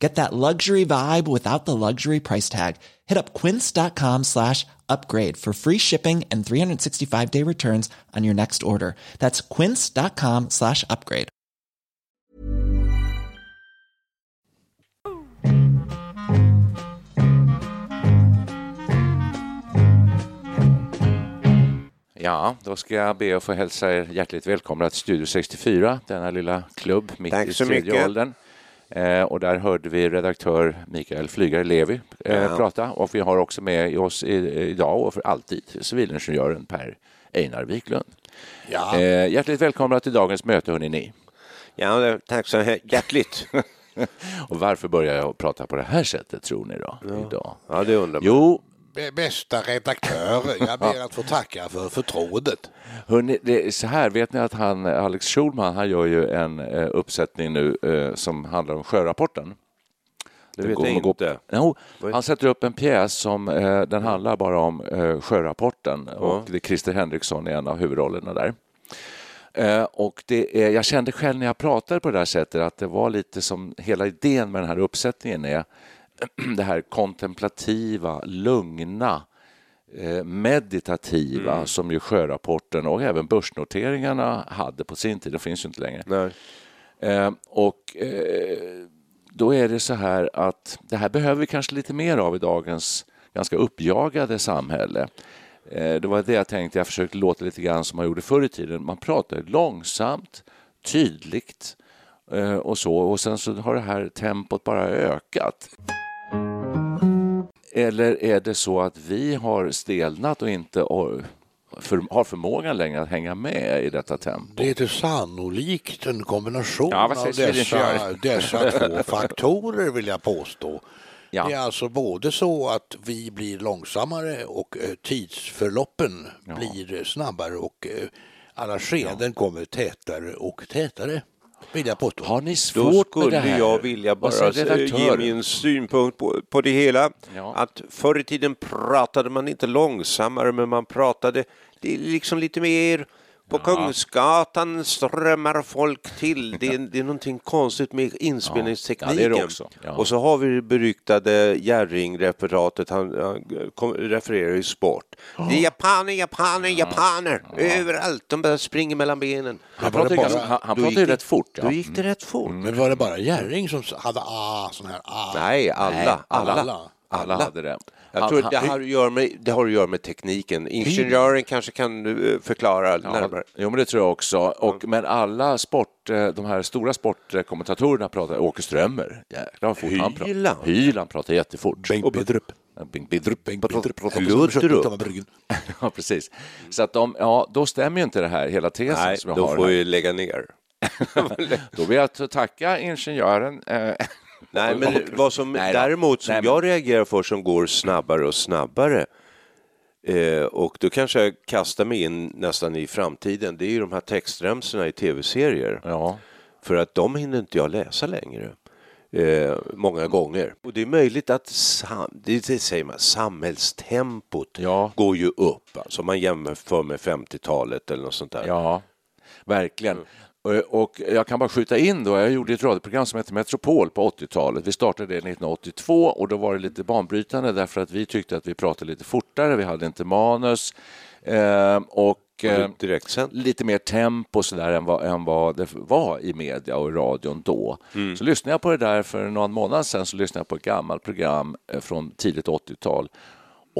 Get that luxury vibe without the luxury price tag. Hit up quince.com slash upgrade for free shipping and 365 day returns on your next order. That's quince.com slash upgrade. Ja, då ska jag be att få hälsa er hjärtligt välkomna till Studio 64, denna lilla klubb mitt Tack i tredje mycket. åldern. Eh, och där hörde vi redaktör Mikael Flygare Levi eh, Ja. prata och vi har också med oss i, idag och för alltid civilingenjören Per Einar Wiklund. Ja, Eh, hjärtligt välkomna till dagens möte, hörni ni. ja tack så hjärtligt. Och varför börjar jag prata på det här sättet, tror ni då? Idag? Ja, det undrar man. Jo, Bästa redaktör, jag ber att få tacka för förtroendet. Hörrni, det är så här, vet ni att han, Alex Schulman, han gör ju en eh, uppsättning nu eh, som handlar om sjörapporten. Det vet går- jag inte. Jo, han sätter upp en pjäs som eh, den handlar bara om eh, sjörapporten och det är Christer Henriksson i en av huvudrollerna där. Eh, och det är, jag kände själv när jag pratade på det här sättet att det var lite som hela idén med den här uppsättningen är det här kontemplativa, lugna, eh, meditativa som ju sjörapporten och även börsnoteringarna hade på sin tid. Det finns ju inte längre. Nej. Eh, och eh, då är det så här att det här behöver vi kanske lite mer av i dagens ganska uppjagade samhälle. Eh, det var det jag tänkte, jag försökte låta lite grann som man gjorde förr i tiden. Man pratar långsamt, tydligt och så och sen så har det här tempot bara ökat. Eller är det så att vi har stelnat och inte för, har förmågan längre att hänga med i detta tempo? Det är sannolikt en kombination Ja, av dessa, dessa två faktorer vill jag påstå. Ja. Det är alltså både så att vi blir långsammare och eh, tidsförloppen blir snabbare och eh, alla skeden kommer tätare och tätare, vill jag påstå. Har ni Då svårt med det skulle här? jag vilja bara ge min synpunkt på, på det hela. Ja. Att förr i tiden pratade man inte långsammare, men man pratade liksom lite mer på Kungsgatan strömmar folk till. Det är, det är någonting konstigt med inspelningstekniken. Ja, ja, det är det också. Ja. Och så har vi det beryktade Jerring-referatet. Han, han kom, refererar ju sport. Det är japaner, japaner, japaner. Överallt. De bara springer mellan benen. Han ju bara- han, han pratar gick ju det- rätt fort. Ja. Då gick det rätt fort. Men var det bara Jerring som hade ah, sån här ah? Nej, alla. Nej, alla. alla. Alla hade det. Jag Han- tror han- det har, att göra med, det har att göra med tekniken. Ingenjören kanske kan eh, förklara närmare. Jo, men det tror jag också. Och, Men alla sport, eh, de här stora sportkommentatorerna pratar, Åke Strömmer, jäklar vad fort han pratar. Hyland. Hyland pratar jättefort. Bengt. Ja, Bengt pratar- Ludrup. Ja, precis. Så att de, ja, då stämmer ju inte det här, hela tesen Nej, som jag då har får här. vi lägga ner. Då ber jag tacka ingenjören. Nej, men vad som Nej däremot som Nej, men- jag reagerar för som går snabbare och snabbare eh, och då kanske jag kastar mig in nästan i framtiden. Det är ju de här textremsorna i tv-serier. Ja. För att de hinner inte jag läsa längre. Eh, många gånger. Och det är möjligt att sam, det, det säger man, samhällstempot Ja. går ju upp. Alltså man jämför med 50-talet eller något sånt där. Ja, verkligen. Och- Och jag kan bara skjuta in då, jag gjorde ett radioprogram som hette Metropol på 80-talet. Vi startade det 1982 och då var det lite banbrytande därför att vi tyckte att vi pratade lite fortare, vi hade inte manus eh, och eh, lite mer tempo sådär än vad, än vad det var i media och radion då. Så lyssnade jag på det där för någon månad sedan så lyssnade jag på ett gammalt program eh, från tidigt 80-tal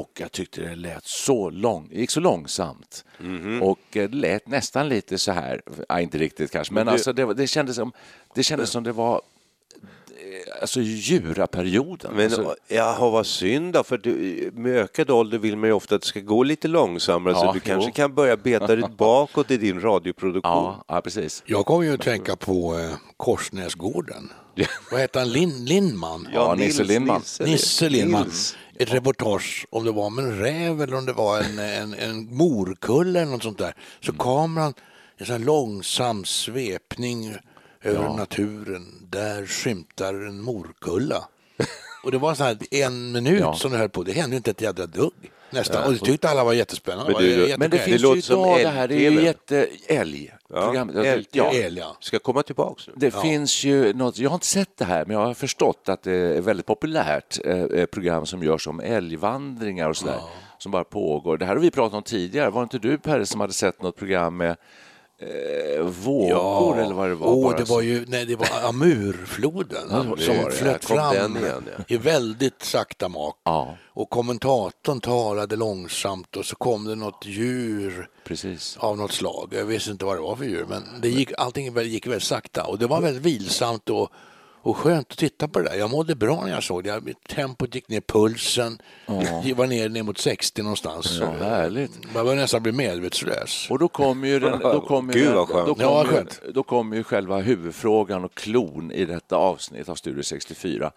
och jag tyckte det lät så lång, det gick så långsamt. Mhm. Och eh, det lät nästan lite så här, ja, inte riktigt kanske, men du- alltså det, det, kändes som, det kändes som det var eh, alltså djuraperioden. Men alltså, jaha, vad synd då, för du, med ökad ålder vill man ju ofta att det ska gå lite långsammare så Ja, du kanske jo. kan börja beta dig bakåt i din radioproduktion. ja, ja, precis. Jag kommer ju att tänka på eh, Korsnäsgården. Vad heter han? Lin, Lindman? Ja, Nisse Lindman. Nisse Lindman. Nils. Ett reportage om det var om en räv eller om det var en, en, en morkulla eller något sånt där. Så kameran, en sån långsam svepning över naturen. Där skymtar en morkulla. Och det var så här en minut Ja. som det höll på. Det hände inte ett jädra dugg. Nästan. Och det tyckte alla var jättespännande. Men du- Det var Men det finns låter ju som idag det här, det är ju älg-TV. Ja, Programmet. älg- ja. El, ja. Ska komma tillbaks nu. Det finns ju något, jag har inte sett det här, men jag har förstått att det är väldigt populärt eh, eh, program som görs om älgvandringar och sådär, som bara pågår. Det här har vi pratat om tidigare. Var inte du, Perre, som hade sett något program med eh, vågor eller vad det var? Åh, det var ju nej, det var Amurfloden Ja, som det. flöt fram igen, ja. i väldigt sakta mak. Ja, Och kommentatorn talade långsamt och så kom det något djur precis. av något slag. Jag visste inte vad det var för djur, men det gick, allting gick väldigt sakta och det var väldigt vilsamt och, och skönt att titta på det där. Jag mådde bra när jag såg det. Jag- Tempot gick ner, pulsen jag var ner, ner mot 60 någonstans. Ja, härligt. Man började nästan bli medvetslös. Och då kommer ju, den, då kommer ju, Gud, den, vad skönt. då Ja, kommer, skönt. ju, då kommer ju själva huvudfrågan och klon i detta avsnitt av Studio 64.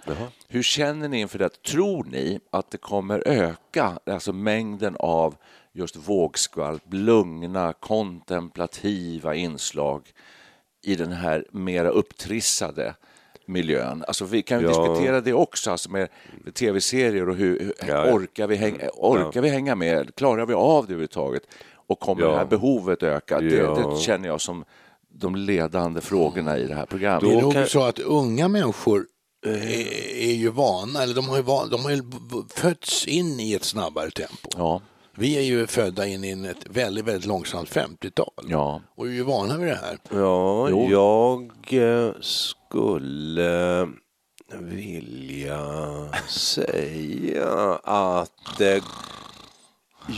Hur känner ni inför det? Tror ni att det kommer öka, alltså mängden av just vågskvalp, lugna, kontemplativa inslag i den här mera upptrissade miljön. Alltså vi kan ju Ja. diskutera det också, alltså med tv-serier och hur, hur Ja, ja. orkar, vi hänga, orkar vi hänga med? Klarar vi av det överhuvudtaget? Och kommer Ja. det här behovet öka? Ja. Det, det känner jag som de ledande frågorna i det här programmet. Det är nog så att unga människor är, är ju vana, eller de har ju, van, de har ju fötts in i ett snabbare tempo. Ja, Vi är ju födda in i ett väldigt, väldigt långsamt 50-tal. ja. Och vi är ju vana vid det här. Ja, Jo. jag eh, skulle vilja säga att eh,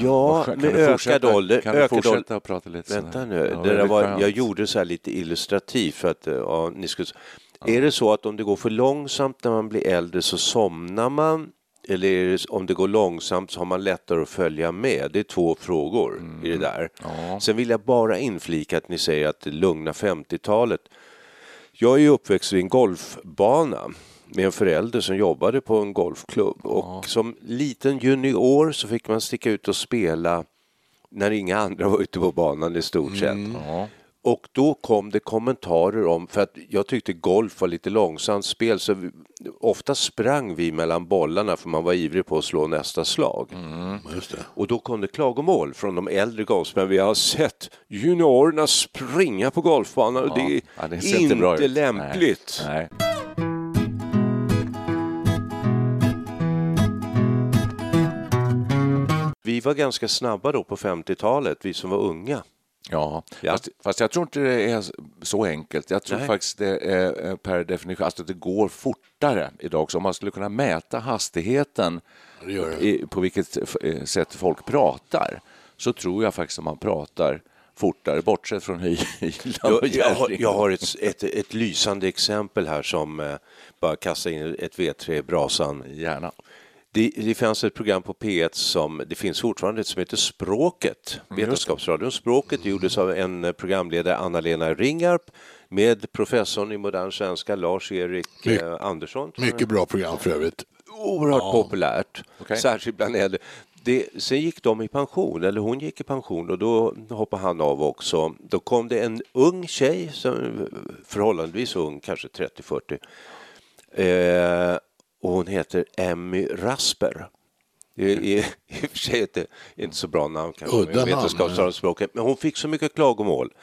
ja, Kan med ökad fortsätta- ålder. Kan du fortsätta ålder att prata lite? Vänta sådär? nu, Ja, det väldigt var, jag gjorde så här lite illustrativt för att eh, ja, ni skulle... Är det så att om det går för långsamt när man blir äldre så somnar man? Eller det, om det går långsamt så har man lättare att följa med? Det är två frågor i det där. Sen vill jag bara inflika att ni säger att det lugna 50-talet. Jag är ju uppväxt vid en golfbana med en förälder som jobbade på en golfklubb och som liten junior så fick man sticka ut och spela när inga andra var ute på banan i stort sett. Ja. Och då kom det kommentarer om, för att jag tyckte golf var lite långsamt spel, så vi, ofta sprang vi mellan bollarna för man var ivrig på att slå nästa slag. Det. Och då kom det klagomål från de äldre golfspelarna. Vi har sett juniorerna springa på golfbanan och det är Ja, det inte inte lämpligt. Nej. Nej. Vi var ganska snabba då på 50-talet, vi som var unga. Ja, Ja. Fast, fast jag tror inte det är så enkelt. Jag tror Nej. faktiskt det är eh, per definition alltså att det går fortare idag också. Om man skulle kunna mäta hastigheten Det det. i, på vilket eh, sätt folk pratar så tror jag faktiskt att man pratar fortare, bortsett från Hyland och Jag, har, jag har ett, ett, ett lysande exempel här som eh, bara kastar in ett V3 i brasan. Gärna. Det, det fanns ett program på P1 som, det finns fortfarande, som heter Språket, Vetenskapsradion. Språket gjordes av en eh, programledare, Anna-Lena Ringarp, med professorn i modern svenska, Lars-Erik My- eh, Andersson. Mycket bra program för övrigt. Oerhört populärt, Okej. särskilt bland äldre. Det, sen gick de i pension, eller hon gick i pension och då hoppade han av också. Då kom det en ung tjej, som, förhållandevis ung, kanske 30-40. Eh, och hon heter Emmy Rasper. Det är i och för sig inte, inte så bra namn kanske, Udda vetenskapsspråket, men hon fick så mycket klagomål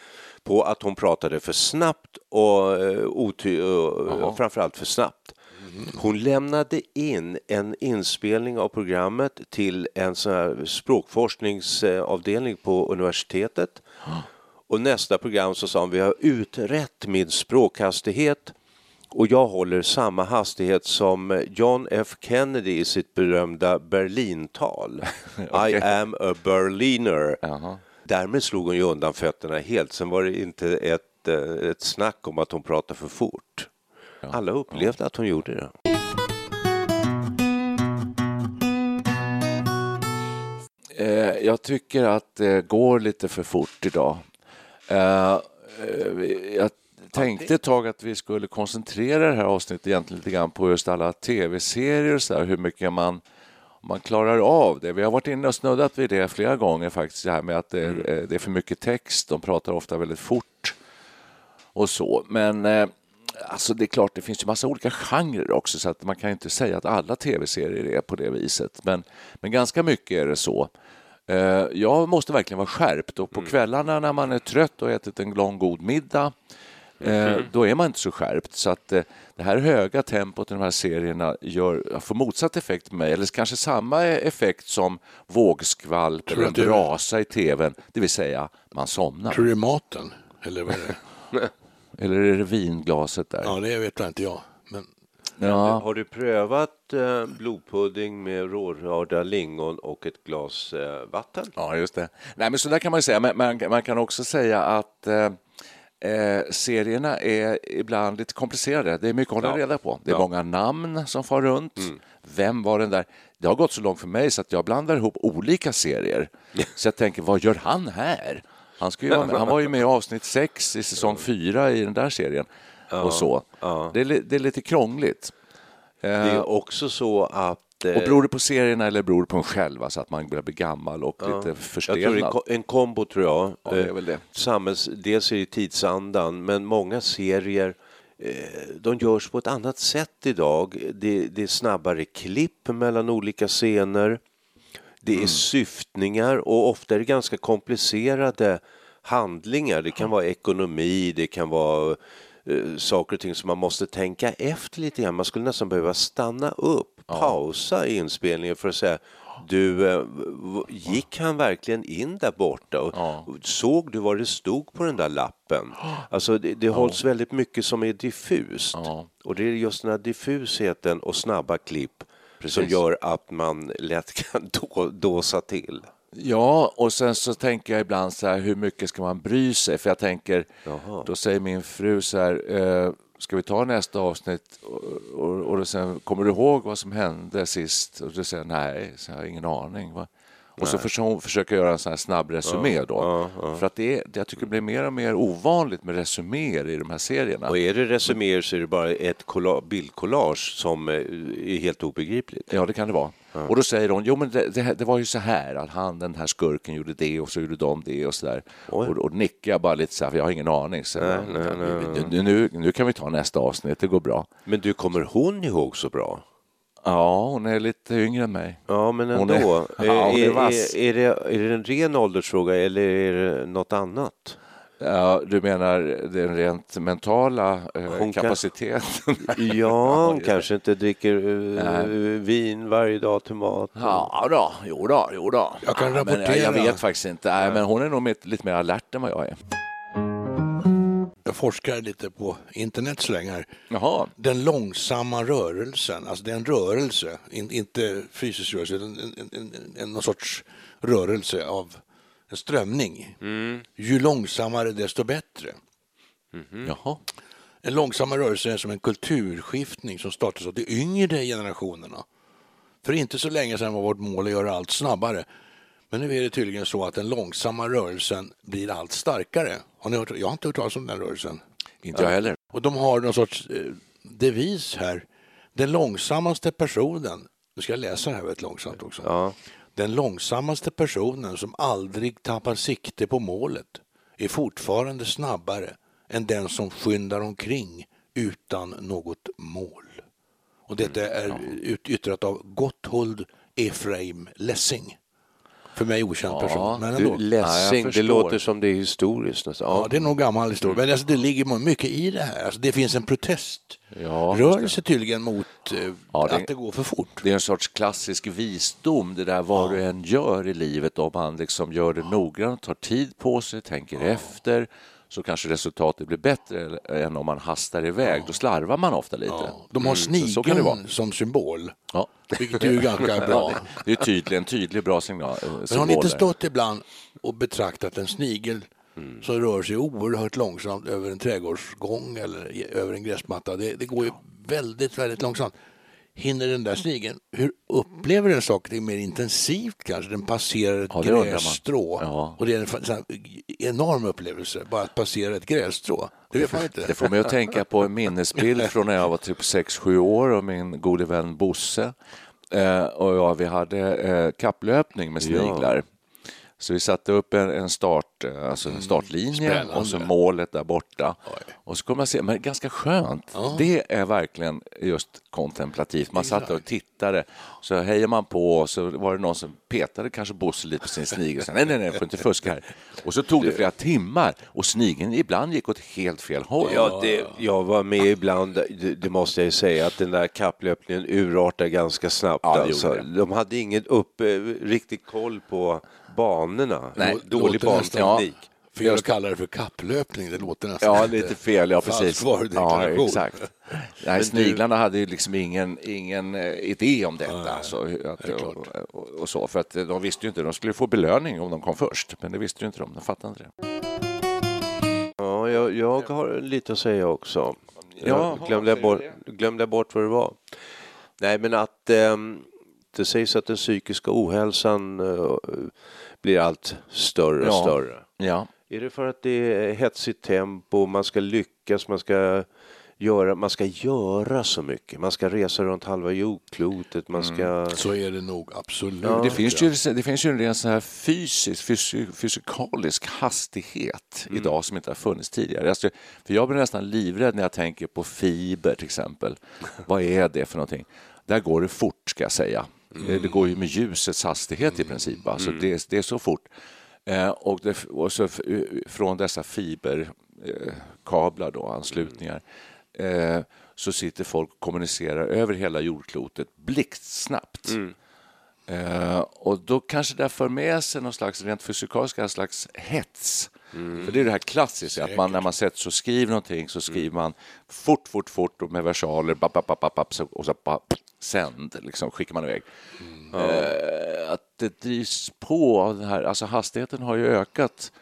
på att hon pratade för snabbt och, eh, oty- och, och framförallt för snabbt. Hon lämnade in en inspelning av programmet till en sån här språkforskningsavdelning på universitetet. Och nästa program så sa hon, vi har utrett min språkhastighet Och jag håller samma hastighet som John F Kennedy i sitt berömda Berlintal. I am a Berliner. Jaha. Därmed slog hon ju undan fötterna helt. Sen var det inte ett, eh, ett snack om att hon pratade för fort. Alla upplevde att hon gjorde det. Eh, jag tycker att det går lite för fort idag. Eh, jag tänkte ett tag att vi skulle koncentrera det här avsnittet egentligen lite grann på just alla tv-serier och så här, hur mycket man, man klarar av det. Vi har varit inne och snuddat vid det flera gånger faktiskt, det här med att det, eh, det är för mycket text, de pratar ofta väldigt fort och så. Men eh, alltså det är klart, det finns ju massa olika genrer också så att man kan inte säga att alla tv-serier är på det viset. Men, men ganska mycket är det så. Eh, Jag måste verkligen vara skärpt och på kvällarna när man är trött och ätit en lång god middag eh, då är man inte så skärpt. Så att eh, det här höga tempot i de här serierna gör, får motsatt effekt på mig, eller kanske samma effekt som vågskvalp eller en brasa i tvn, det vill säga man somnar. Tror du det är maten? Eller vad är det? Eller är det vinglaset där? Ja, det vet inte jag. Men Ja. Har du prövat eh, blodpudding med rårörda lingon och ett glas eh, vatten? Ja, just det. Nej, men så där kan man ju säga. Men man, man kan också säga att eh, eh, serierna är ibland lite komplicerade. Det är mycket att hålla Ja. reda på. Det är Ja. många namn som far runt. Vem var den där? Det har gått så långt för mig så att jag blandar ihop olika serier. Så jag tänker, vad gör han här? Han, ska med. han var ju med i avsnitt sex i säsong fyra i den där serien. och så. ja. Det, är, det är lite krångligt. Det Eh, är också så att... eh, och beror det på serierna eller beror det på en själv? Alltså att man börjar bli gammal och lite det är förstelnad? en, ko- en kombo tror jag. Ja, det är Eh, väl det. Samhälls, dels är det tidsandan, men många serier eh, de görs på ett annat sätt idag. Det, det är snabbare klipp mellan olika scener. Det Mm. är syftningar och ofta är det ganska komplicerade handlingar. Det kan vara ekonomi, det kan vara eh, saker och ting som man måste tänka efter lite grann. Man skulle nästan behöva stanna upp, pausa inspelningen för att säga du, eh, gick han verkligen in där borta? Och Ja. Såg du vad det stod på den där lappen? Alltså det, det hålls väldigt mycket som är diffust. Ja. Och det är just den här diffusheten och snabba klipp som Precis. gör att man lätt kan då, dåsa till. Ja, och sen så tänker jag ibland så här, hur mycket ska man bry sig? För jag tänker, då säger min fru så här, eh, ska vi ta nästa avsnitt? Och, och, och hon, kommer du ihåg vad som hände sist? Och då säger nej, så jag har ingen aning. Va? Och så försöker hon försöker göra en sån här snabb resumé då. För att det är, jag tycker det blir mer och mer ovanligt med resuméer i de här serierna. Och är det resuméer så är det bara ett kolla- bildkollage som eh, är helt obegripligt. Ja, det kan det vara. Och då säger hon, jo men det, det, det var ju så här att han, den här skurken, gjorde det och så gjorde de det och så där. Och, och nickar bara lite så här, för jag har ingen aning. Så, Nej, nej, nej, nu, nu, nu kan vi ta nästa avsnitt, det går bra. Men du, kommer hon ihåg så bra? Ja, hon är lite yngre än mig. Ja, men Hon ändå. är- Ja, hon är är, är, det, är det en ren åldersfråga eller är det något annat? Ja, du menar den rent mentala eh, Hon kan- kapaciteten? Ja, hon kanske inte dricker eh, vin varje dag till mat. Ja, då, jo då, jo då. Jag kan Ja, men jag, jag rapportera. vet faktiskt inte. Nej, men hon är nog med- lite mer alert än vad jag är. jag forskar lite på internet så länge här. Jaha, Den långsamma rörelsen, alltså det är en rörelse, in, inte fysisk rörelse, utan en, en, en, en, någon sorts rörelse av en strömning. Ju långsammare desto bättre. jaha. En långsammare rörelse är som en kulturskiftning som startas av de yngre generationerna. För inte så länge sedan var vårt mål att göra allt snabbare. Men nu är det tydligen så att den långsamma rörelsen blir allt starkare. Har ni hört, jag har inte hört talas om den rörelsen. Inte jag heller. Och de har någon sorts eh, devis här. Den långsammaste personen, nu ska jag läsa det här väldigt långsamt också. Ja. Den långsammaste personen som aldrig tappar sikte på målet är fortfarande snabbare än den som skyndar omkring utan något mål. Och detta är ut, yttrat av Gotthold Efraim Lessing. För mig okänd person, men Du, ändå. Lessing, det låter som det är historiskt. nästan. Ja, det är nog gammal historia. Men alltså, det ligger mycket i det här. Alltså, det finns en proteströrelse tydligen mot eh, Ja, det- att det går för fort. Det är en sorts klassisk visdom, det där vad du än gör i livet, om man liksom gör det noggrant, tar tid på sig, tänker efter, så kanske resultatet blir bättre än om man hastar iväg. Då slarvar man ofta lite. Ja, de har Mm, snigeln som symbol, Ja. vilket är ju ganska bra. Det är tydlig, en tydlig bra signal. eh, Men har ni inte där. stått ibland och betraktat en snigel Mm. som rör sig oerhört långsamt över en trädgårdsgång eller över en gräsmatta? Det, det går ju väldigt, väldigt långsamt. Hinner den där snigeln, hur upplever den saker? Det är mer intensivt kanske. Den passerar ett Ja, det grässtrå. Ja. Och det är en här enorm upplevelse, bara att passera ett grässtrå. Det man inte. Det får mig att tänka på en minnesbild från när jag var typ 6-7 år och min gode vän Bosse eh, och jag, vi hade eh, kapplöpning med sniglar. Så vi satte upp en, en, start, eh, alltså en startlinje Spännande. och så målet där borta. Oj. Och så kommer man se, men ganska skönt. Det är verkligen just kontemplativt. Man satt och tittade, så hejar man på och så var det någon som petade kanske Bosse lite på sin snigel. Så, nej, nej, nej, får inte fuska här. Och så tog det flera timmar och snigeln ibland gick åt helt fel håll. Ja, det, jag var med ibland, det, det måste jag ju säga, att den där kapplöpningen urartade ganska snabbt. Ja, alltså. De hade ingen upp, eh, riktig koll på banorna. Nej, Då- Dålig banteknik. Fel att kalla det för kapplöpning, det låter nästan Ja, lite fel, ja precis. Ja, exakt. Nej, sniglarna hade ju liksom ingen, ingen eh, idé om detta. Alltså, att, och, och, och så, för att de visste ju inte, de skulle få belöning om de kom först, men det visste ju inte de, de fattade inte det. Ja, jag, jag har lite att säga också. Ja, Jag glömde, jag bort, glömde jag bort vad det var. Nej, men att ehm, det sägs att den psykiska ohälsan eh, blir allt större och Ja. större. Ja, Är det för att det är hetsigt tempo, man ska lyckas, man ska göra, man ska göra så mycket. Man ska resa runt halva jordklotet, man ska... Så är det nog absolut. det, finns ju, det finns ju en ren så här fysisk, fysi- fysikalisk hastighet idag som inte har funnits tidigare. Alltså, för jag blir nästan livrädd när jag tänker på fiber till exempel. Vad är det för någonting? Där går det fort ska jag säga. Det går ju med ljusets hastighet i princip. Alltså, det, det är så fort. Eh, och, det, och så från dessa fiberkablar, då, anslutningar, eh, så sitter folk och kommunicerar över hela jordklotet blixtsnabbt. Eh, och då kanske det för med sig någon slags rent fysikalisk slags hets. För det är det här klassiska, att man när man sätter och skriver någonting så skriver man fort, fort, fort och med versaler, bap, bap, bap, bap, och så bap, sänd, liksom skickar man iväg. Eh, att det drivs på av det här, alltså hastigheten har ju ökat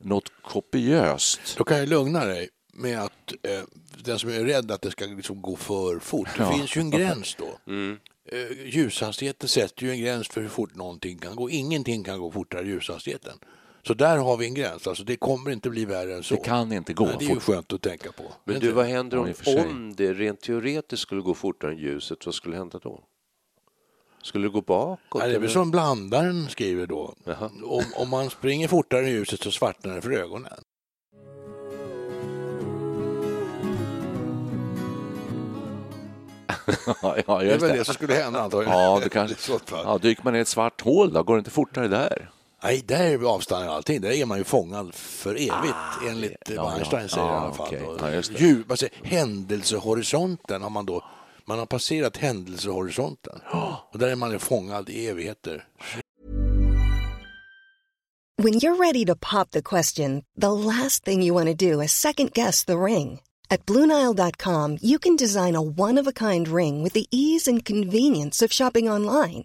något kopiöst. Då kan jag lugna dig med att eh, den som är rädd att det ska liksom gå för fort, det Ja. finns ju en gräns då. Eh, ljushastigheten sätter ju en gräns för hur fort någonting kan gå. Ingenting kan gå fortare än ljushastigheten. Så där har vi en gräns, alltså det kommer inte bli värre än så. Det kan inte gå Nej, det är ju skönt att tänka på. Men du, vad händer Ja, om, om det rent teoretiskt skulle gå fortare än ljuset? Vad skulle hända då? Skulle det gå bakåt? Nej, det är väl som blandaren skriver då. Jaha. Om, om man springer fortare än ljuset så svartnar det för ögonen. ja, Det är väl det. det som skulle hända antagligen. Ja, det kanske... Ja, dyker man i ett svart hål då? Går det inte fortare där? Nej, där avstannar allting. Där är man ju fångad för evigt, enligt ja, vad Einstein ja. säger i Ja, alla fall. okej. Och Ja, vad säger, händelsehorisonten har man då, man har passerat händelsehorisonten. Och där är man ju fångad i evigheter. When you're ready to pop the question, the last thing you want to do is second guess the ring. At Bluenile.com, you can design a one of a kind ring with the ease and convenience of shopping online.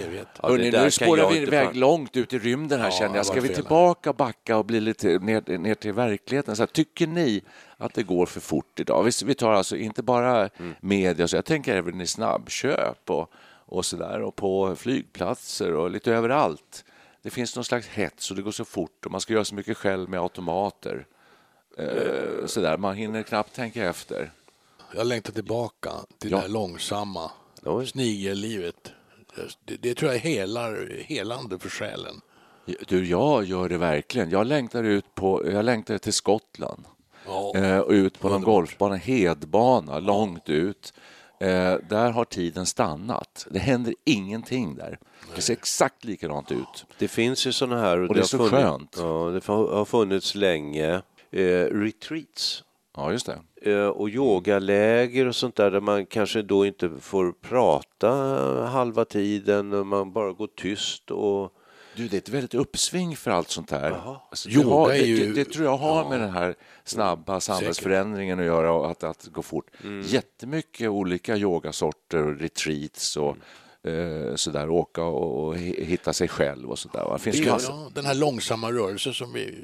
Jag vet. Ja, Hörrni, nu spårar vi iväg fan- långt ut i rymden här Ja, känner jag. Ska vi tillbaka, backa och bli lite ner, ner till verkligheten? Så här, tycker ni att det går för fort idag? Vi, vi tar alltså inte bara Mm. media, så jag tänker även i snabbköp och, och så där och på flygplatser och lite överallt. Det finns någon slags hets och det går så fort och man ska göra så mycket själv med automater. Eh, så där. Man hinner knappt tänka efter. Jag längtar tillbaka till Ja. det här långsamma Oj. snigellivet. Det, det tror jag är helar, helande för själen. Du, jag gör det verkligen. Jag längtar ut på, jag längtar till Skottland. Ja. Eh, och ut på någon Underbart. golfbana, hedbana, långt ut. Eh, där har tiden stannat. Det händer ingenting där. Det ser exakt likadant ut. Det finns ju sådana här... Och det är har så funnits, skönt. Ja, det har funnits länge. Eh, retreats Ja, just det. eh, och yogaläger och sånt där där man kanske då inte får prata halva tiden och man bara går tyst och Du, det är ett väldigt uppsving för allt sånt här. Alltså, det, Yoga har, det, ju- det, det tror jag har med den här snabba samhällsförändringen att göra och att, att gå fort. Jättemycket olika yogasorter och retreats och eh, sådär, åka och, och hi- hitta sig själv och sådär. va. Det finns Ja, ja, den här långsamma rörelsen som vi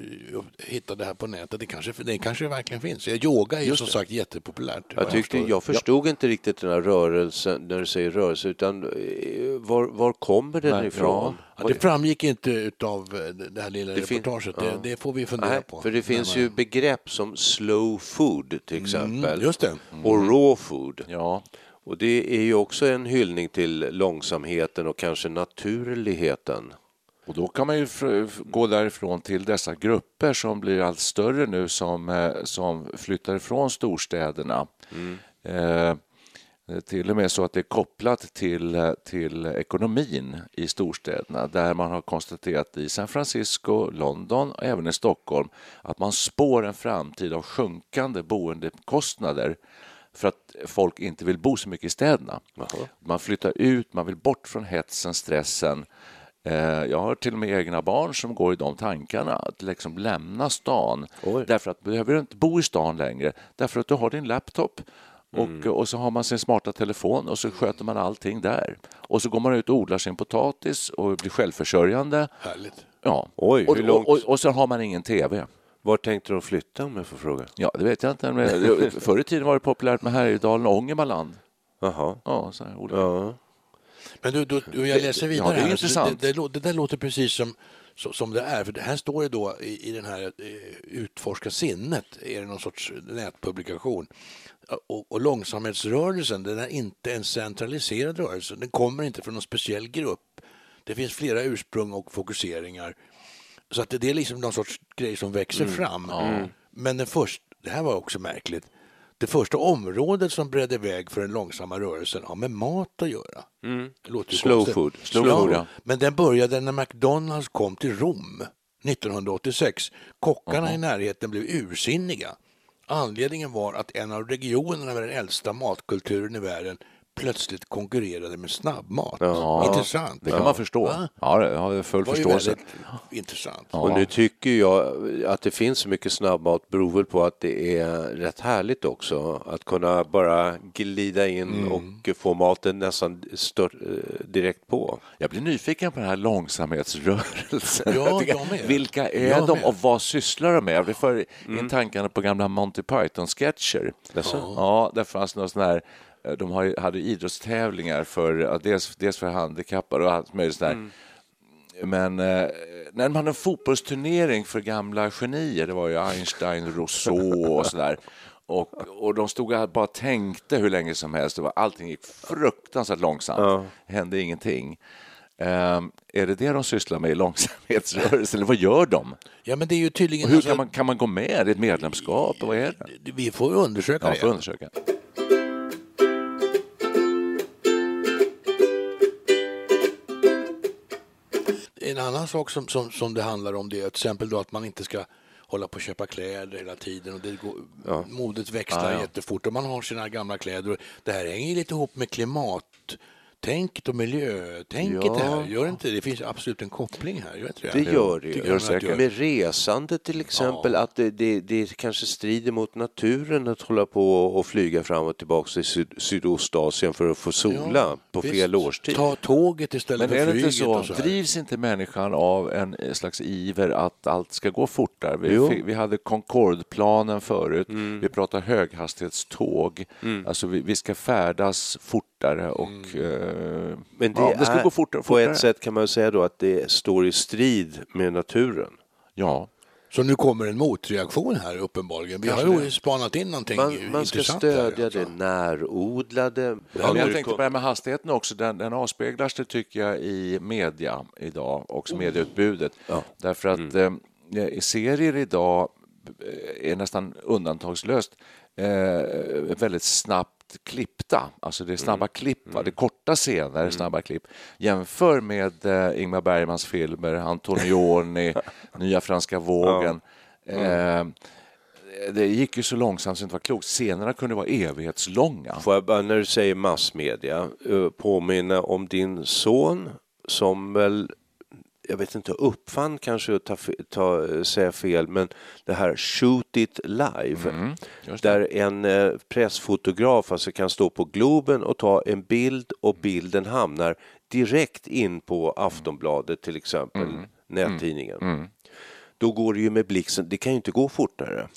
hittade här på nätet, det kanske, det kanske verkligen finns. Ja, Yoga är ju som sagt jättepopulärt. Jag, tyckte, jag förstod inte riktigt den här rörelsen, när du säger rörelse, utan eh, var, var kommer den Nej, ifrån? Ja, det framgick inte av det här lilla Det fin- reportaget. ja. Det, det får vi fundera Nej, på. för det finns ju begrepp som slow food till exempel Mm, just det. och raw food. Ja, Och det är ju också en hyllning till långsamheten och kanske naturligheten. Och då kan man ju gå därifrån till dessa grupper som blir allt större nu som, eh, som flyttar ifrån storstäderna. Eh, till och med så att det är kopplat till, eh, till ekonomin i storstäderna där man har konstaterat i San Francisco, London och även i Stockholm att man spår en framtid av sjunkande boendekostnader för att folk inte vill bo så mycket i städerna. Man flyttar ut, man vill bort från hetsen, stressen. Eh, Jag har till och med egna barn som går i de tankarna, att liksom lämna stan. Oj. Därför att du behöver inte bo i stan längre, därför att du har din laptop och, och så har man sin smarta telefon och så sköter man allting där. Och så går man ut och odlar sin potatis och blir självförsörjande. Härligt. Ja. Oj, och, hur långt- och, och, och så har man ingen tv. Var tänkte de flytta om jag får fråga? Ja, det vet jag inte. Men förr i tiden var det populärt med Härjedalen och Ångermanland. Jaha. Ja, så här, olika. Ja. Men du, du, du, jag läser vidare Ja, det är här. intressant. Det, det, det där låter precis som, som det är. För det här står det då i, i den här eh, Utforska sinnet, är det någon sorts nätpublikation. Och, och långsamhetsrörelsen, den är inte en centraliserad rörelse. Den kommer inte från någon speciell grupp. Det finns flera ursprung och fokuseringar. Så att det, är liksom någon sorts grej som växer fram. Men den först, det här var också märkligt. Det första området som bredde väg för den långsamma rörelsen har med mat att göra. Ju Slow konstigt. food. Slow Ja, food, ja. Men den började när McDonalds kom till Rom 1986. Kockarna i närheten blev ursinniga. Anledningen var att en av regionerna med den äldsta matkulturen i världen plötsligt konkurrerade med snabbmat. Ja. Intressant. Det kan man förstå. Va? Ja, det har jag full Det var ju förståelse. väldigt intressant. Och nu tycker jag att det finns så mycket snabbmat beror väl på att det är rätt härligt också att kunna bara glida in Mm. och få maten nästan stör, eh, direkt på. Jag blir nyfiken på den här långsamhetsrörelsen. Ja, jag med. Vilka är Jag de med. och vad sysslar de med? Jag blir för Mm. in tankarna på gamla Monty Python-sketcher. Ja, där fanns någon sån här de har, ju- hade idrottstävlingar för, ja, dels, dels för handikappade och allt möjligt sådär. Mm. Men eh, när man hade en fotbollsturnering för gamla genier, det var ju Einstein, Rousseau och sådär. Och, och de stod och bara tänkte hur länge som helst. Det var, allting gick fruktansvärt långsamt. Det hände ingenting. Ehm, är det det de sysslar med i långsamhetsrörelsen, eller vad gör de? Ja, men det är ju tydligen... Och hur alltså- kan man, kan man gå med? Det ett medlemskap? Vad är det? Vi får undersöka Ja, det. får undersöka. Annan sak som, som, som det handlar om det är till exempel då att man inte ska hålla på och köpa kläder hela tiden och det går, Ja. modet växlar Ja, ja. jättefort och man har sina gamla kläder. Det här hänger lite ihop med klimattänket och miljötänket Ja. det här. Gör inte det? Det finns absolut en koppling här, gör inte det? Det gör det ju. det gör. Med resande till exempel, att det, det, det kanske strider mot naturen att hålla på och flyga fram och tillbaka till syd, Sydostasien för att få sola Ja, på visst. fel årstid. Ta tåget istället Men är för det flyget. inte så, och så här. drivs inte människan av en slags iver att allt ska gå fortare? Vi, vi hade Concorde-planen förut, Mm. vi pratar höghastighetståg, alltså vi, vi ska färdas fortare och Mm. eh, Men det, ja, det ska är, gå fortare och på fortare. ett sätt kan man säga då att det står i strid med naturen. Ja, Så nu kommer en motreaktion här uppenbarligen. Vi har ju spanat in någonting Man, man ska intressant stödja här, alltså. det närodlade. Men jag tänkte på det här med hastigheten också. Den, den avspeglas det tycker jag i media idag, också medieutbudet. Därför att eh, i serier idag eh, är nästan undantagslöst eh, väldigt snabbt klippta. Alltså det är snabba klipp, va? det är korta scener, är snabba klipp. Jämför med eh, Ingmar Bergmans filmer, Antonioni, Nya franska vågen. Eh, det gick ju så långsamt så det inte var klokt. Scenerna kunde vara evighetslånga. Får jag bara när du säger massmedia eh, påminna om din son som väl jag vet inte, uppfann kanske att ta, ta, säga fel, men det här Shoot It Live. Mm, där en eh, pressfotograf alltså kan stå på Globen och ta en bild och bilden hamnar direkt in på Aftonbladet till exempel, Mm. nättidningen. Då går det ju med blixten, det kan ju inte gå fortare.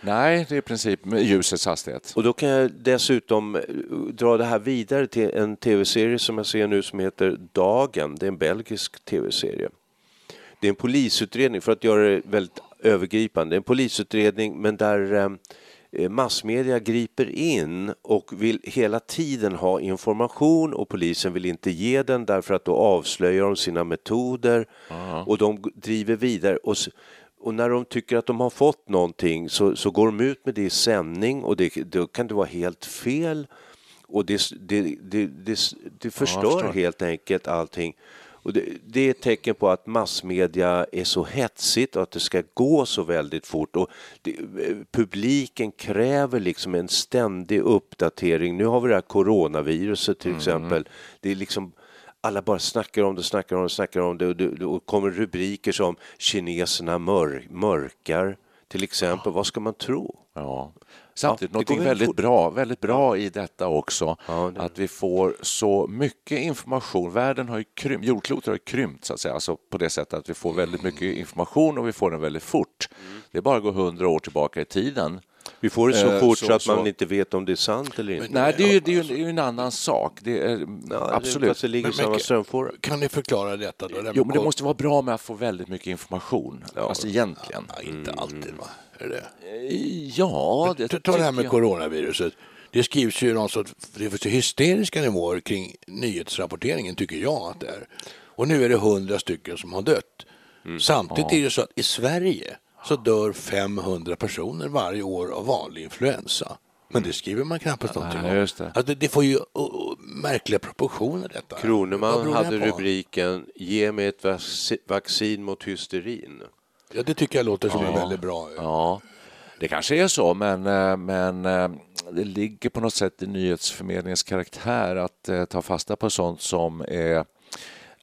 Nej, det är i princip ljusets hastighet. Och då kan jag dessutom eh, dra det här vidare till en tv-serie som jag ser nu som heter Dagen. Det är en belgisk tv-serie. Det är en polisutredning, för att göra det väldigt övergripande, en polisutredning men där eh, massmedia griper in och vill hela tiden ha information och polisen vill inte ge den därför att då avslöjar de sina metoder och de driver vidare. Och, och när de tycker att de har fått någonting så, så går de ut med det i sändning och det, då kan det vara helt fel. Och det, det, det, det, det förstör förstår. helt enkelt allting. Och det, det är ett tecken på att massmedia är så hetsigt och att det ska gå så väldigt fort. Och det, publiken kräver liksom en ständig uppdatering. Nu har vi det här coronaviruset till exempel. Det är liksom alla bara snackar om det, snackar om det, snackar om det och det och kommer rubriker som kineserna mör, mörkar till exempel. Vad ska man tro? Ja. Samtidigt Ja, något väldigt väldigt fort. bra, väldigt bra i detta också, Ja, det- att vi får så mycket information. Världen har ju krympt, jordklotet har ju krympt så att säga, alltså på det sättet att vi får väldigt mycket information och vi får den väldigt fort. Mm. Det är bara att gå hundra år tillbaka i tiden. Vi får det så Eh, fort så- så, att man så- inte vet om det är sant eller inte. Nej, det är ju, det är ju, en annan sak. Det är, Ja, absolut. Det ligger Men- men- samma strömfåra. Kan ni förklara detta då? Det Jo, men det måste vara bra med att få väldigt mycket information. Alltså egentligen. Ja, inte alltid va? Är det? Ja, det Ta, ta det här med jag. coronaviruset. Det skrivs ju någon sorts, det är så hysteriska nivåer kring nyhetsrapporteringen tycker jag att det är. Och nu är det hundra stycken som har dött. Mm. Samtidigt är det så att i Sverige så dör 500 personer varje år av vanlig influensa. Men det skriver man knappast någonting om. Alltså det, det får ju märkliga proportioner detta. Kroneman hade rubriken Ge mig ett vac- vaccin mot hysterin. Ja, det tycker jag låter som en väldigt bra... Ja, det kanske är så, men, eh, men eh, det ligger på något sätt i nyhetsförmedlingens karaktär att eh, ta fasta på sånt som är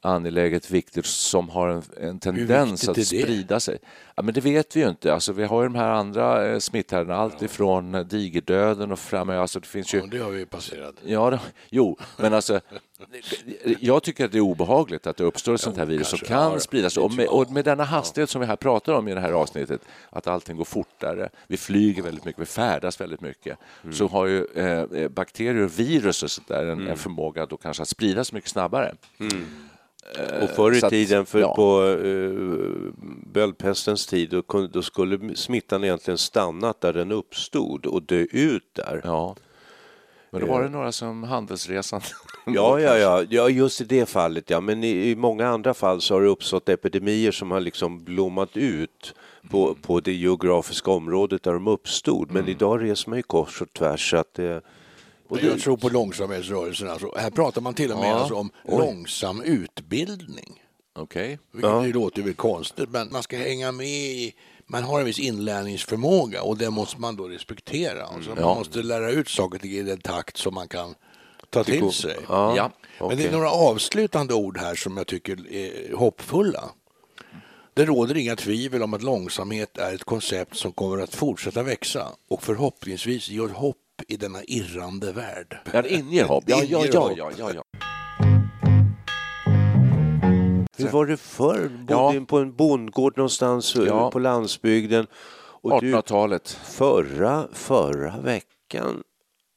angeläget, viktigt, som har en, en tendens att är det? sprida sig. Ja, men det vet vi ju inte. Alltså, vi har ju de här andra eh, smitthärdarna, allt ifrån eh, digerdöden och framåt. Alltså, det finns ju... Ja, det har vi ju passerat. Ja, det, jo, men alltså, jag tycker att det är obehagligt att det uppstår ett sånt här virus som kan Ja, spridas. Och med, och med denna hastighet som vi här pratar om i det här avsnittet, att allting går fortare, vi flyger väldigt mycket, vi färdas väldigt mycket, så har ju eh, bakterier och virus och sånt där en, en förmåga då kanske att spridas mycket snabbare. Och förr i att- tiden, för, ja. på uh, böldpestens tid, då, då skulle smittan egentligen stannat där den uppstod och dö ut där. Ja. Men då var det några som handelsresan. Ja, ja, ja, ja, just i det fallet ja. Men i, i många andra fall så har det uppstått epidemier som har liksom blommat ut på, på det geografiska området där de uppstod. Men idag reser man ju kors och tvärs så att det... Och jag tror på långsamhetsrörelsen. Alltså. Här pratar man till och med Ja. alltså om långsam utbildning. Okej. Vilket det låter ju väl konstigt, men man ska hänga med i man har en viss inlärningsförmåga och det måste man då respektera. Alltså man Ja. måste lära ut saker och i den takt som man kan ta till sig. Ja. Men det är några avslutande ord här som jag tycker är hoppfulla. Det råder inga tvivel om att långsamhet är ett koncept som kommer att fortsätta växa och förhoppningsvis ge oss hopp i denna irrande värld. Ja, det inger hopp. Ja, Det ja, ja, hopp. ja, ja, ja. Hur var det förr? Bodde Ja. på en bondgård någonstans eh, Ja. på landsbygden. Och du, 1800-talet. förra, förra veckan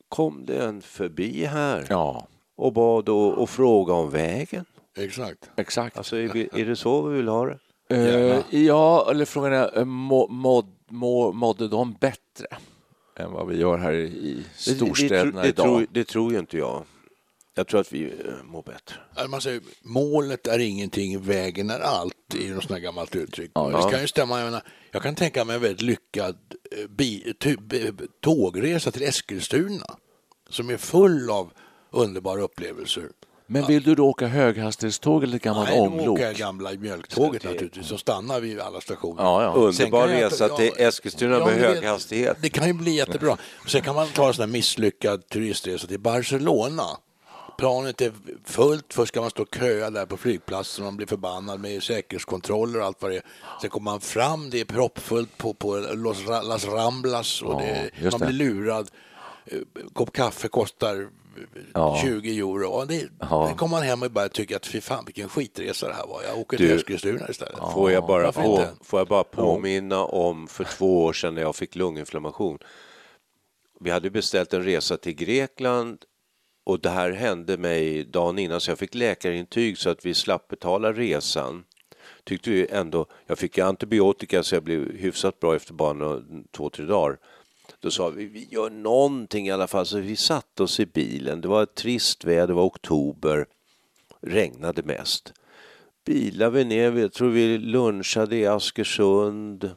kom det en förbi här Ja, och bad och, och fråga om vägen. Exakt. exakt. Alltså, är, vi, är det så vi vill ha det? Eh, ja, eller frågan är, eh, må, må, må, mådde de bättre än vad vi gör här i Det, det, storstäderna det, idag? tror, det tror ju inte jag. Jag tror att vi eh, mår bättre. Man säger, målet är ingenting, vägen är allt, ju något sånt här gammalt uttryck. Ja, det kan ju stämma. Jag, menar, jag kan tänka mig en väldigt lyckad eh, bi, tågresa till Eskilstuna som är full av underbara upplevelser. Men vill du då åka höghastighetståg eller ett gammalt Nej, då åker jag gamla mjölktåget naturligtvis som stannar vid alla stationer. Ja, ja. Underbar resa till Eskilstuna ja, med hög hastighet. Det kan ju bli jättebra. Sen kan man ta en sån här misslyckad turistresa till Barcelona. Planet är fullt, först ska man stå och köa där på flygplatsen, man blir förbannad med säkerhetskontroller och allt vad det är. Sen kommer man fram, det är proppfullt på, på Los, Las Ramblas och Ja, det, man det. blir lurad. Eh, kopp kaffe kostar Ja. 20 euro. Och det, Ja. Kommer man hem och bara tycker att fy fan vilken skitresa det här var. Jag åker till Eskilstuna istället. Får jag bara, på, får jag bara påminna om för två år sedan när jag fick lunginflammation. Vi hade beställt en resa till Grekland och det här hände mig dagen innan så jag fick läkarintyg så att vi slapp betala resan. Tyckte vi ändå, jag fick antibiotika så jag blev hyfsat bra efter bara två, tre dagar. Då sa vi, vi gör någonting i alla fall. Så vi satte oss i bilen. Det var ett trist väder, det var oktober. Regnade mest Bilar vi ner, jag tror vi lunchade i Askersund.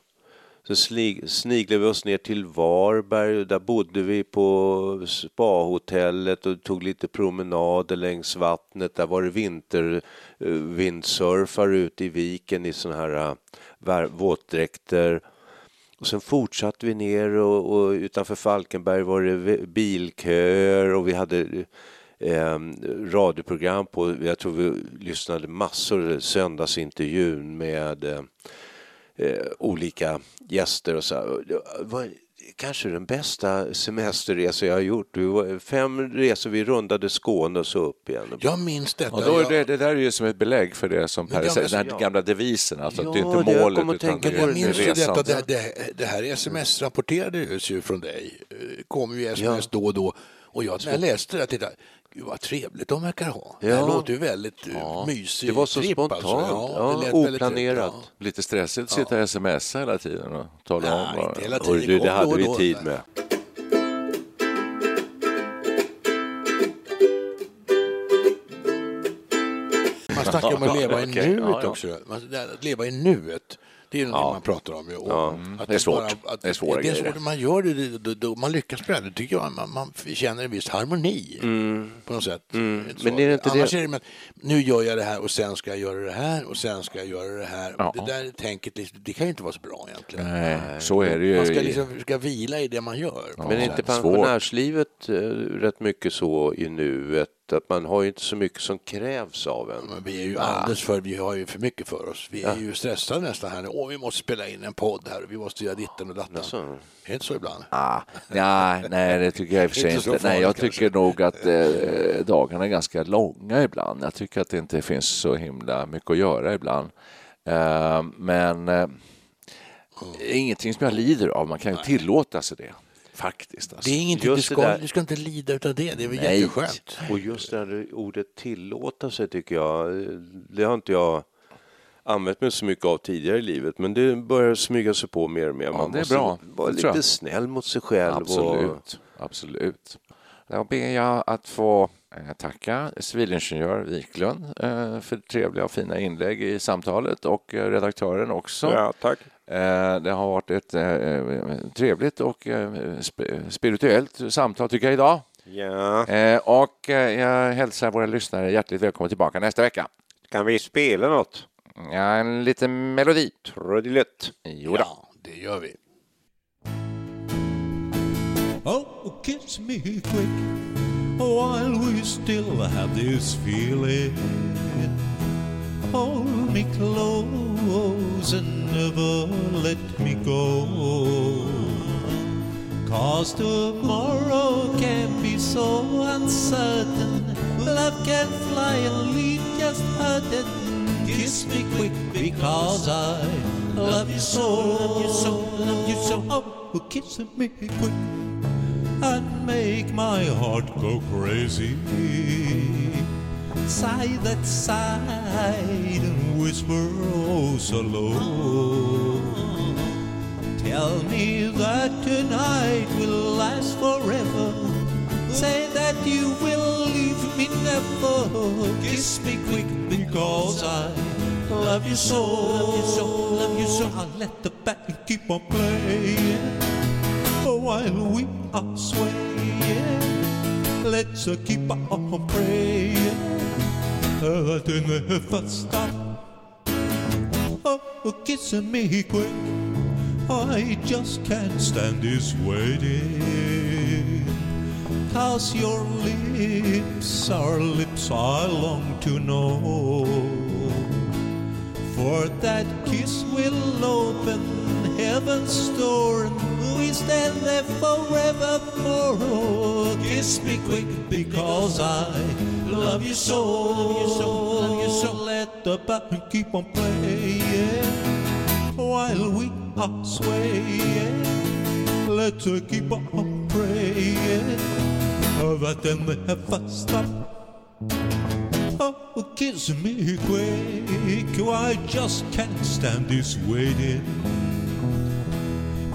Så sniglade vi oss ner till Varberg, där bodde vi på spahotellet och tog lite promenader längs vattnet. Där var det vinter, eh, ute i viken i såna här eh, våtdräkter. Och sen fortsatte vi ner och, och utanför Falkenberg var det bilköer och vi hade eh, radioprogram på, jag tror vi lyssnade massor söndagsintervjun med eh, olika gäster och så. här. Det var kanske den bästa semesterresa jag har gjort. Fem resor, vi rundade Skåne och så upp igen. Jag minns detta. Och då är det, det där är ju som ett belägg för det som Per säger, ja, den här gamla devisen, alltså att det är Ja, inte det- jag målet utan tänka det är Jag minns ju resan. detta, det, det, det här sms-rapporterades ju från dig. Eh, kom ju sms då och då. Och jag, när jag läste det, jag tittade, gud vad trevligt de verkar ha. Det här Ja. låter ju väldigt ja. mysig Det var så tripp, spontant, alltså. ja, det väldigt oplanerat. trevligt, Lite stressigt att sitta och smsa hela tiden och tala om Nej, vad... inte hela tiden. Kom det då hade och vi tid med. Man snackar om att leva i nuet ja, ja. också. Det- att leva i nuet. Det är ju någonting man pratar om. ju. Och att det är svårt. bara- att- Det är svåra det är grejer. svårt. Man gör det, det, det, det, man lyckas med det. Det tycker jag. Man, man känner en viss harmoni på något sätt. Inte så. Men är det inte Annars det- är det med att nu gör jag det här och sen ska jag göra det här och sen ska jag göra det här. Ja. Det där tänket, liksom, det kan ju inte vara så bra egentligen. Nej, så är det ju. Man ska, liksom, ska vila i det man gör. på Men är inte pensionärslivet eh, rätt mycket så i nuet? Att man har ju inte så mycket som krävs av en. Men vi är ju alldeles för, vi har ju för mycket för oss. Vi är ju stressade nästan här nu. Åh, vi måste spela in en podd här och vi måste göra ditten och datten. Jaså? Är det inte så ibland? Ah, nej, nej, det tycker jag i och för sig Inte inte. Nej, jag kanske. tycker nog att eh, dagarna är ganska långa ibland. Jag tycker att det inte finns så himla mycket att göra ibland. Eh, men eh, ingenting som jag lider av. Man kan ju tillåta sig det, faktiskt. Alltså. Det är ingenting, du ska, du ska inte lida utav det. Det är väl Nej. jätteskönt. Och just det här ordet tillåta sig tycker jag, det har inte jag använt mig så mycket av tidigare i livet men det börjar smyga sig på mer och mer. Man det är bra. vara lite jag. snäll mot sig själv. Och, Absolut, absolut. Då ber jag att få eh, tacka civilingenjör Wiklund eh, för trevliga och fina inlägg i samtalet och eh, redaktören också. ja, tack. Eh, Det har varit ett eh, trevligt och eh, sp- spirituellt samtal tycker jag idag. Ja. Eh, Och eh, jag hälsar våra lyssnare hjärtligt välkomna tillbaka nästa vecka. Kan vi spela något? Ja, en liten melodi. Trudelutt. Jo då. Ja, det gör vi. Oh, kiss me quick while we still have this feeling. Hold me close and never let me go. Cause tomorrow can be so uncertain. Love can fly and leave just hurting. Kiss me quick because I love you so, love you so, love you so. Oh, kiss me quick and make my heart go crazy. Sigh that sigh and whisper oh so low. Tell me that tonight will last forever. Say that you will leave me never. Kiss me quick because I love you so, love you so, love you so. I'll let the band keep on playing while we are swaying. Let's keep on praying it never stop. Oh, kiss me quick. I just can't stand this waiting. Cause your lips are lips I long to know. For that kiss will open heaven's door and we stand there forevermore. Oh, kiss me quick because I love you so, love you so, love you so. Let the band keep on playing while we are swaying. Let's uh, keep on praying that then never stop. Oh, kiss me quick, I just can't stand this waiting.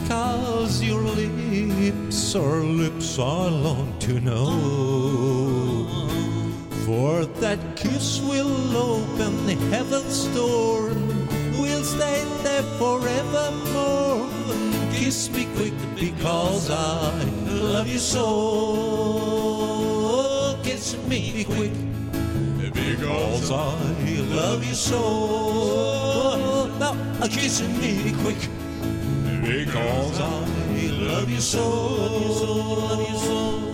Cause your lips are lips I long to know. For that kiss will open heaven's door we'll stay there forevermore. Kiss me quick because I love you so. Kiss me quick because I love you so. Now kiss me quick because I love you so. Love you so.